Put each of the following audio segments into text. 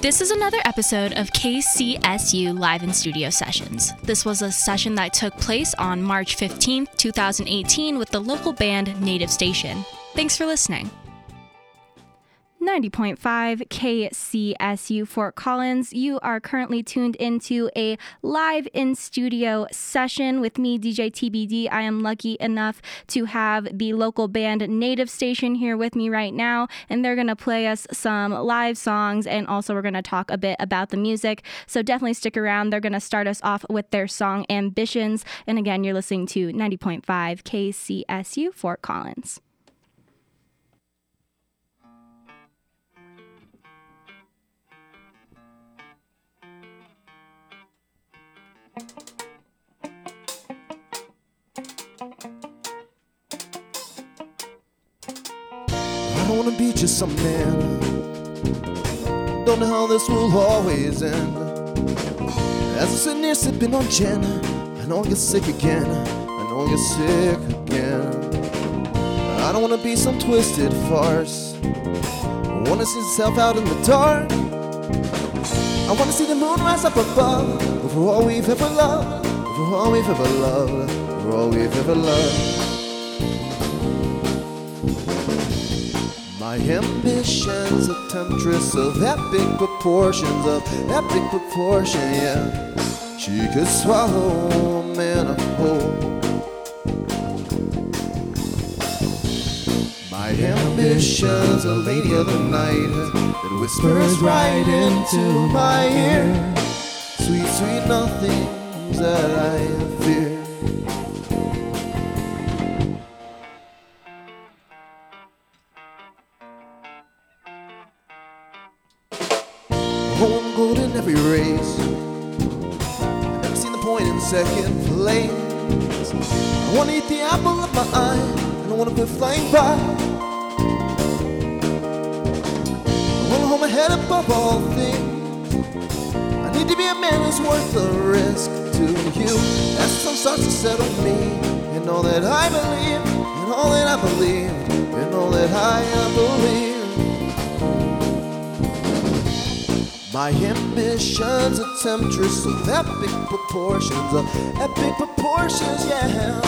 This is another episode of KCSU Live in Studio Sessions. This was a session that took place on March 15th, 2018, with the local band Native Station. Thanks for listening. 90.5 KCSU Fort Collins. You are currently tuned into a live in studio session with me, DJ TBD. I am lucky enough to have the local band Native Station here with me right now, and they're going to play us some live songs and also we're going to talk a bit about the music. So definitely stick around. They're going to start us off with their song Ambitions. And again, you're listening to 90.5 KCSU Fort Collins. I wanna be just some man. Don't know how this will always end. As I sit here sipping on gin, I know I'll get sick again. I know I'll get sick again. I don't wanna be some twisted farce. I wanna see myself out in the dark. I wanna see the moon rise up above over all we've ever loved, over all we've ever loved, over all we've ever loved. Ambitions, a temptress of epic proportions, of epic proportion, yeah. She could swallow a man whole. My ambitions, a lady of the night that whispers right into my ear. Sweet, sweet nothings that I fear. Wanna eat the apple of my eye, and I wanna quit flying by. I wanna hold my head above all things. I need to be a man who's worth the risk to you. As the sun starts to set on me, and all that I believe, and all that I believe, and all that I believe. My ambitions, a temptress of epic proportions, of epic proportions, yeah.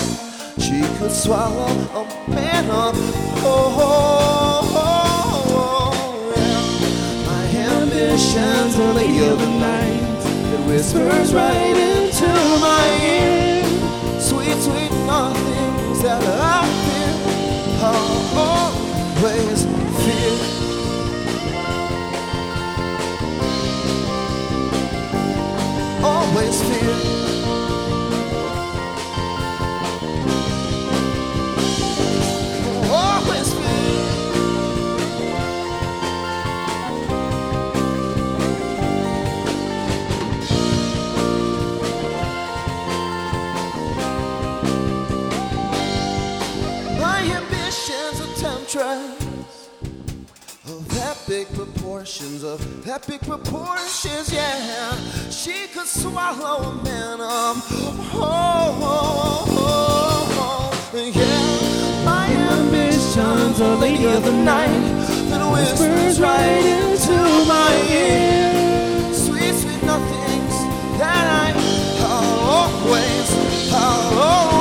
She could swallow a man up. Oh, oh, oh, oh, yeah. My ambitions, a lady of the night that whispers right into my ear. Sweet, sweet nothings that I. I'll always proportions, of epic proportions, yeah. She could swallow a man up. Oh, oh, oh, yeah. My ambitions, a lady of the night that whispers right into my ear. Sweet, sweet nothings that I, I'll always, I'll always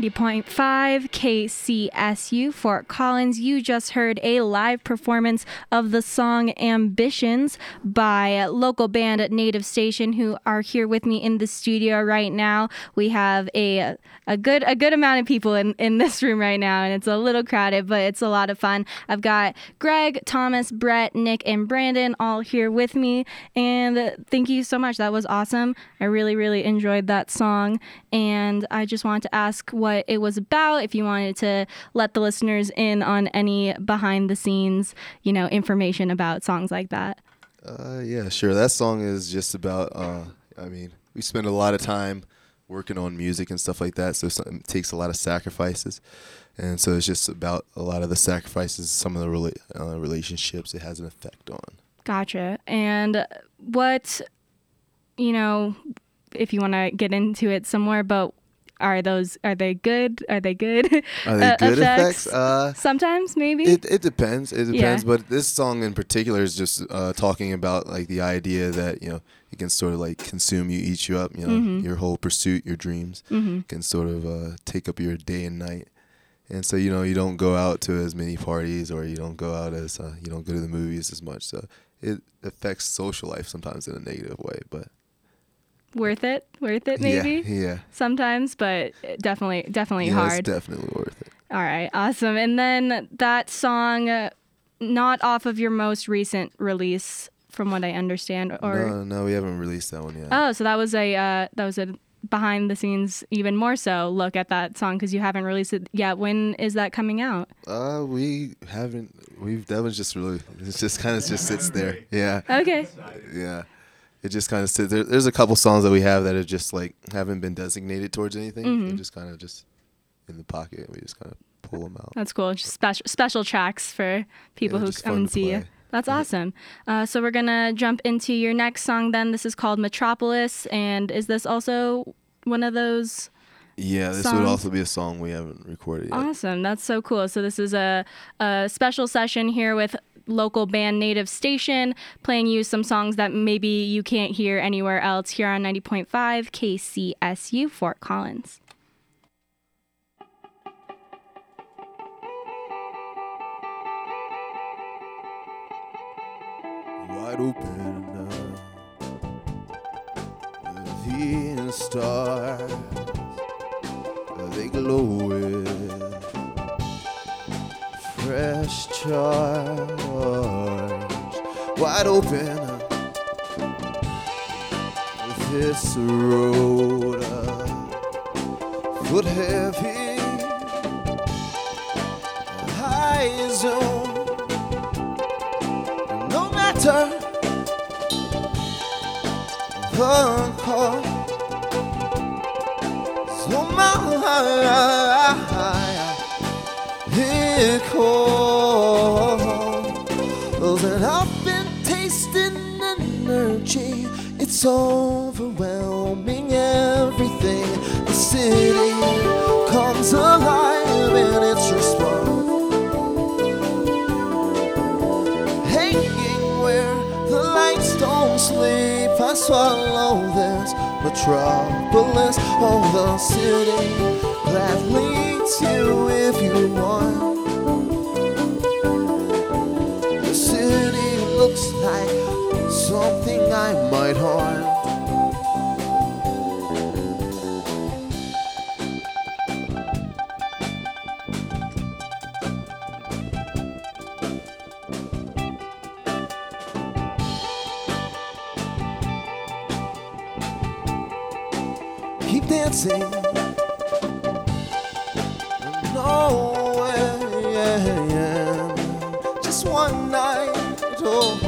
90.5 KCSU Fort Collins. You just heard a live performance of the song "Ambitions" by local band at Native Station, who are here with me in the studio right now. We have a a good a good amount of people in in this room right now, and it's a little crowded, but it's a lot of fun. I've got Greg, Thomas, Brett, Nick, and Brandon all here with me, and thank you so much. That was awesome. I really really enjoyed that song, and I just wanted to ask what it was about, if you wanted to let the listeners in on any behind the scenes, you know, information about songs like that. Uh, yeah, sure. That song is just about. Uh, I mean, we spend a lot of time working on music and stuff like that, so it takes a lot of sacrifices, and so it's just about a lot of the sacrifices, some of the rela- uh, relationships it has an effect on. Gotcha. And what, you know, if you want to get into it some more, but are those are they good? Are they good? Are they uh, good effects? effects? Uh, Sometimes maybe. It it depends. It depends. Yeah. But this song in particular is just uh, talking about like the idea that you know it can sort of like consume you, eat you up. You know, Mhm. your whole pursuit, your dreams hmm can sort of uh, take up your day and night. And so you know you don't go out to as many parties, or you don't go out as uh, you don't go to the movies as much. So it affects social life sometimes in a negative way. But Worth it. Worth it. Maybe. yeah, yeah, Sometimes, but definitely, definitely yeah, hard. it's definitely worth it. All right, awesome. And then that song, uh, not off of your most recent release, from what I understand, or no, no, we haven't released that one yet. oh, so that was a uh, that was a behind the scenes, even more so look at that song because you haven't released it yet. When is that coming out? Uh, we haven't. We've that was just really. It just kind of just sits there. Yeah, Okay, yeah. It just kind of sits there. There's a couple songs that we have that are just like haven't been designated towards anything. Mhm. They're just kind of just in the pocket. We just kind of pull them out. that's cool. Just special special tracks for people Yeah, who come and see you. That's awesome. Uh, so we're gonna jump into your next song. Then this is called Metropolis, and is this also one of those? Yeah, this Songs. would also be a song we haven't recorded yet. Awesome. That's so cool. So this is a, a special session here with local band Native Station, playing you some songs that maybe you can't hear anywhere else here on 90.5 KCSU Fort Collins. wide open stars they glow with fresh charge, wide open. With this road, foot heavy, high zone no matter. The cost. So my it calls, and I've been tasting energy. It's overwhelming everything. The city comes alive in its response. hanging where the lights don't sleep. I swallow this metropolis. Oh, the city that you if you want. The city looks like something I might haunt. Just one night. Oh,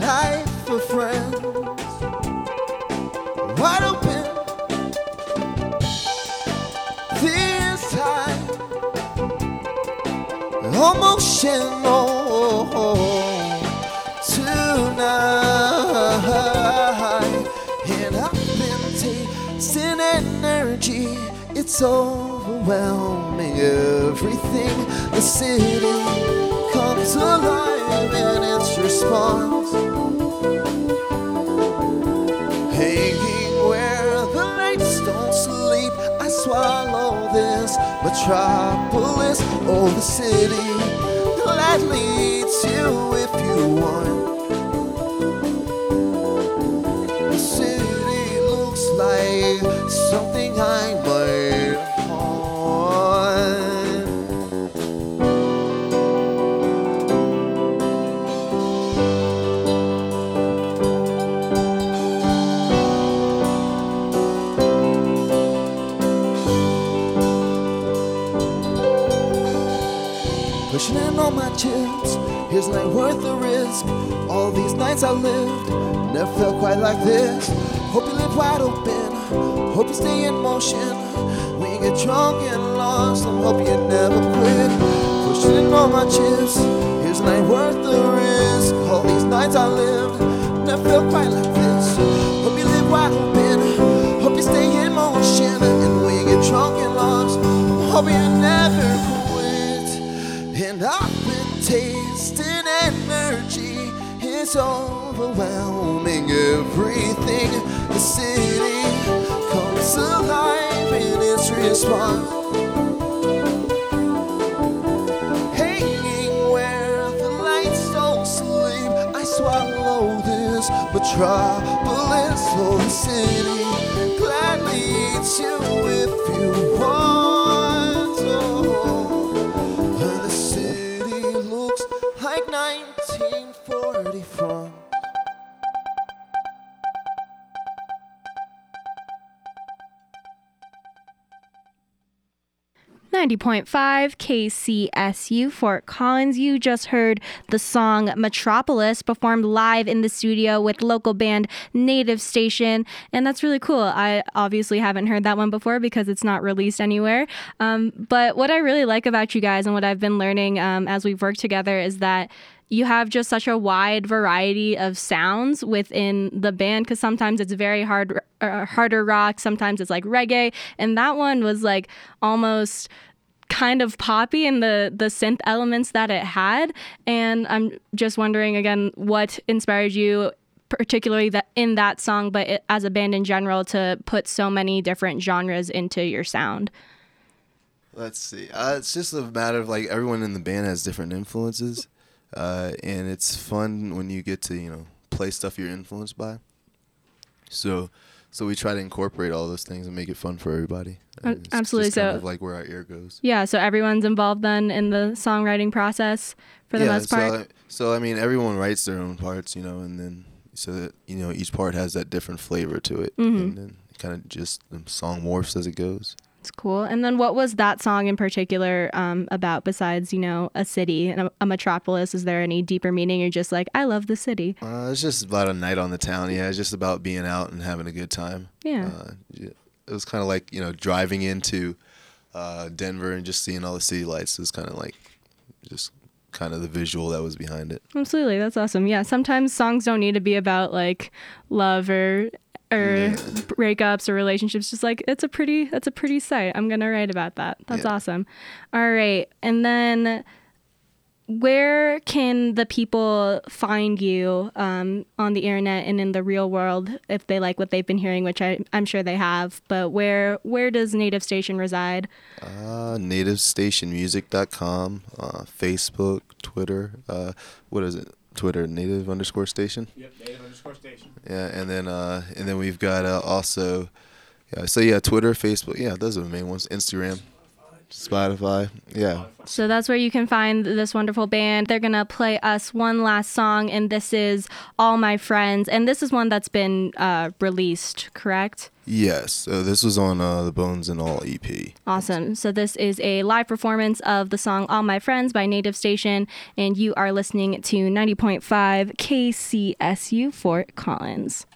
life for friends, wide open. This time, emotional tonight. And I've been tasting energy. It's overwhelming everything. The city comes alive in its response. Hanging where the lights don't sleep. I swallow this metropolis. Oh, the city that leads you if you want. The city looks like something I Pushing in all my chips. Here's a night worth the risk. All these nights I lived, never felt quite like this. Hope you live wide open. Hope you stay in motion. You get drunk and lost, I hope you never quit. Pushing in all my chips. Here's a night worth the risk. All these nights I lived, never felt quite like this. Hope you live wide open. Hope you stay in motion. And you get drunk and lost, I hope you never quit. And I've been tasting energy. It's overwhelming everything. The city comes alive in its response. Hanging where the lights don't sleep. I swallow this metropolis. Oh, the city gladly eats you if you want. 90.5 KCSU Fort Collins. You just heard the song Metropolis performed live in the studio with local band Native Station. And that's really cool. I obviously haven't heard that one before because it's not released anywhere. Um, but what I really like about you guys and what I've been learning um, as we've worked together is that you have just such a wide variety of sounds within the band because sometimes it's very hard uh, harder rock sometimes it's like reggae and that one was like almost kind of poppy in the the synth elements that it had and i'm just wondering again what inspired you particularly that in that song but it, as a band in general to put so many different genres into your sound Let's see. Uh, it's just a matter of like everyone in the band has different influences, uh, and it's fun when you get to you know play stuff you're influenced by. So, so we try to incorporate all those things and make it fun for everybody. Uh, absolutely. just kind So- of like where our ear goes. yeah so everyone's involved then in the songwriting process for the yeah, most part So, so I mean, everyone writes their own parts, you know, and then so that you know each part has that different flavor to it, Mhm. and then it kind of just the song morphs as it goes. It's cool. And then what was that song in particular um, about besides, you know, a city and a, a metropolis? Is there any deeper meaning? You're just like, I love the city. Uh, it's just about a night on the town. Yeah, it's just about being out and having a good time. Yeah. Uh, it was kind of like you know driving into uh, Denver and just seeing all the city lights. It was kind of like just kind of the visual that was behind it. Absolutely. That's awesome. Yeah. Sometimes songs don't need to be about like love or or Yeah. breakups or relationships. Just like it's a pretty that's a pretty sight. I'm gonna write about that. That's Yeah. awesome. All right. And then where can the people find you um, on the internet and in the real world if they like what they've been hearing, which I, I'm sure they have. But where where does Native Station reside? Uh, nativestationmusic.com, uh, Facebook, Twitter. Uh, what is it? Twitter native underscore station. Yep, native underscore station. Yeah, and then uh, and then we've got uh, also, yeah. So yeah, Twitter, Facebook. Yeah, those are the main ones. Instagram, Spotify. Yeah. So that's where you can find this wonderful band. They're going to play us one last song, and this is All My Friends. And this is one that's been uh, released, correct? Yes. So this was on uh, the Bones and All EP. Awesome. So this is a live performance of the song All My Friends by Native Station, and you are listening to 90.5 KCSU Fort Collins.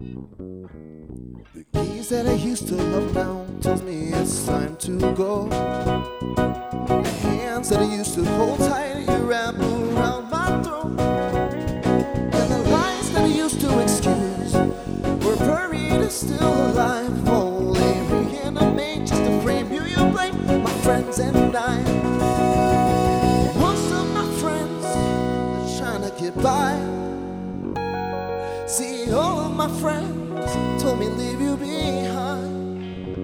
The keys that I used to love now tells me it's time to go. The hands that I used to hold tight, you wrap around my throat. And the lies that I used to excuse were buried and still alive. Only reanimate just to frame you. You blame my friends and I. my friends told me leave you behind.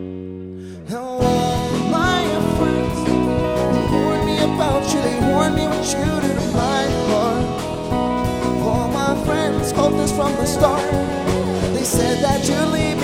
Now all my friends warned me about you, they warned me what you did to my heart. All my friends hoped this from the start. They said that you'd leave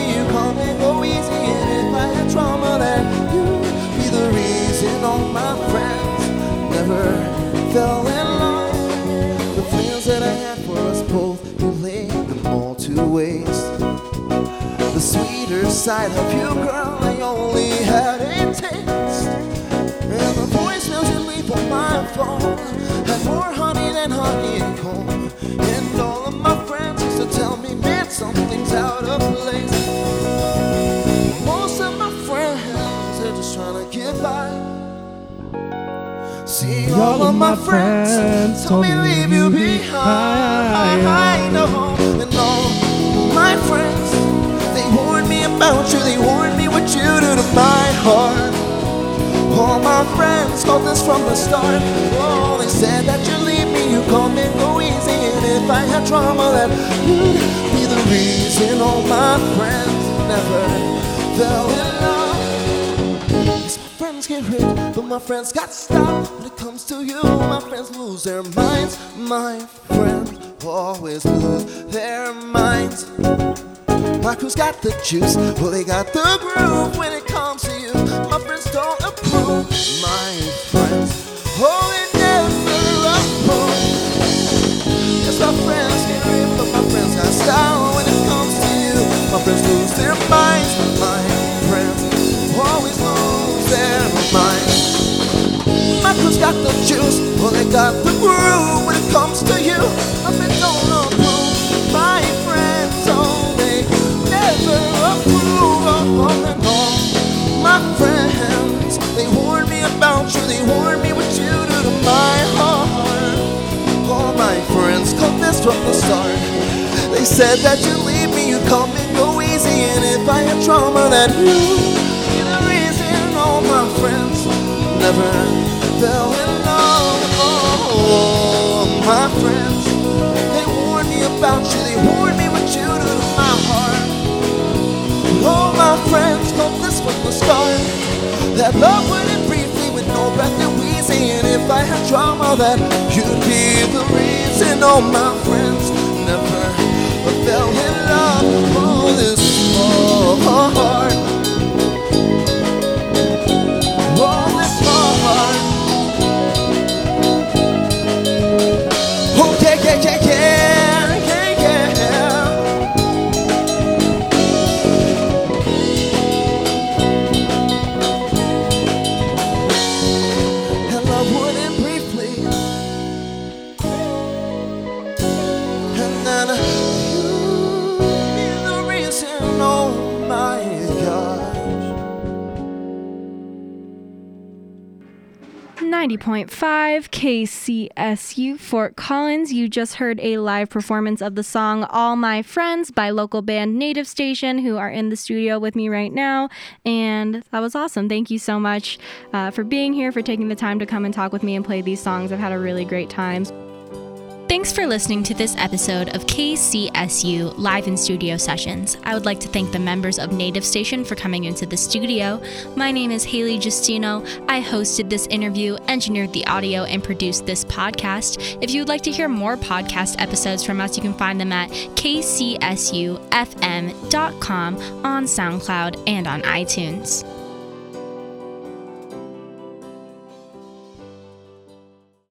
sight of you, girl, I only had a taste. And the voicemails you leave on my phone had more honey than honeycomb. And cold. And all of my friends used to tell me, man, something's out of place. Most of my friends, they're just trying to get by. See, all of my friends told me leave you behind. No, me you. They warned me what you do to my heart. All my friends called this from the start. Oh, they said that you leave me, you come and go easy. And if I had trauma, that you'd be the reason. All my friends never fell in love. Yes, my friends get rich, but my friends got stopped. When it comes to you, my friends lose their minds. My friends always lose their minds. My crew's got the juice, well they got the groove when it comes to you. My friends don't approve. My friends, oh they never approve. Yes, my friends get rich, but my friends got style when it comes to you. My friends lose their minds. My friends always lose their minds. My crew's got the juice, well they got the groove when it comes to you. My friends don't approve. My they warn me what you do to my heart. All my friends confessed from the start. They said that you leave me, you come and go easy, and if I had trauma, that you be the reason. All my friends never fell in love. Oh, my friends, they warned me about you, they warned me what you do to my heart. All my friends confessed from the start that love would breath and wheezing. If I had trauma, that you'd be the reason. All my friends never fell in love. Oh, this heart. 90.5 KCSU Fort Collins. You just heard a live performance of the song All My Friends by local band Native Station, who are in the studio with me right now. And that was awesome. Thank you so much uh, for being here, for taking the time to come and talk with me and play these songs. I've had a really great time. Thanks for listening to this episode of KCSU Live in Studio Sessions. I would like to thank the members of Native Station for coming into the studio. My name is Haley Justino. I hosted this interview, engineered the audio, and produced this podcast. If you would like to hear more podcast episodes from us, you can find them at kcsufm.com on SoundCloud and on iTunes.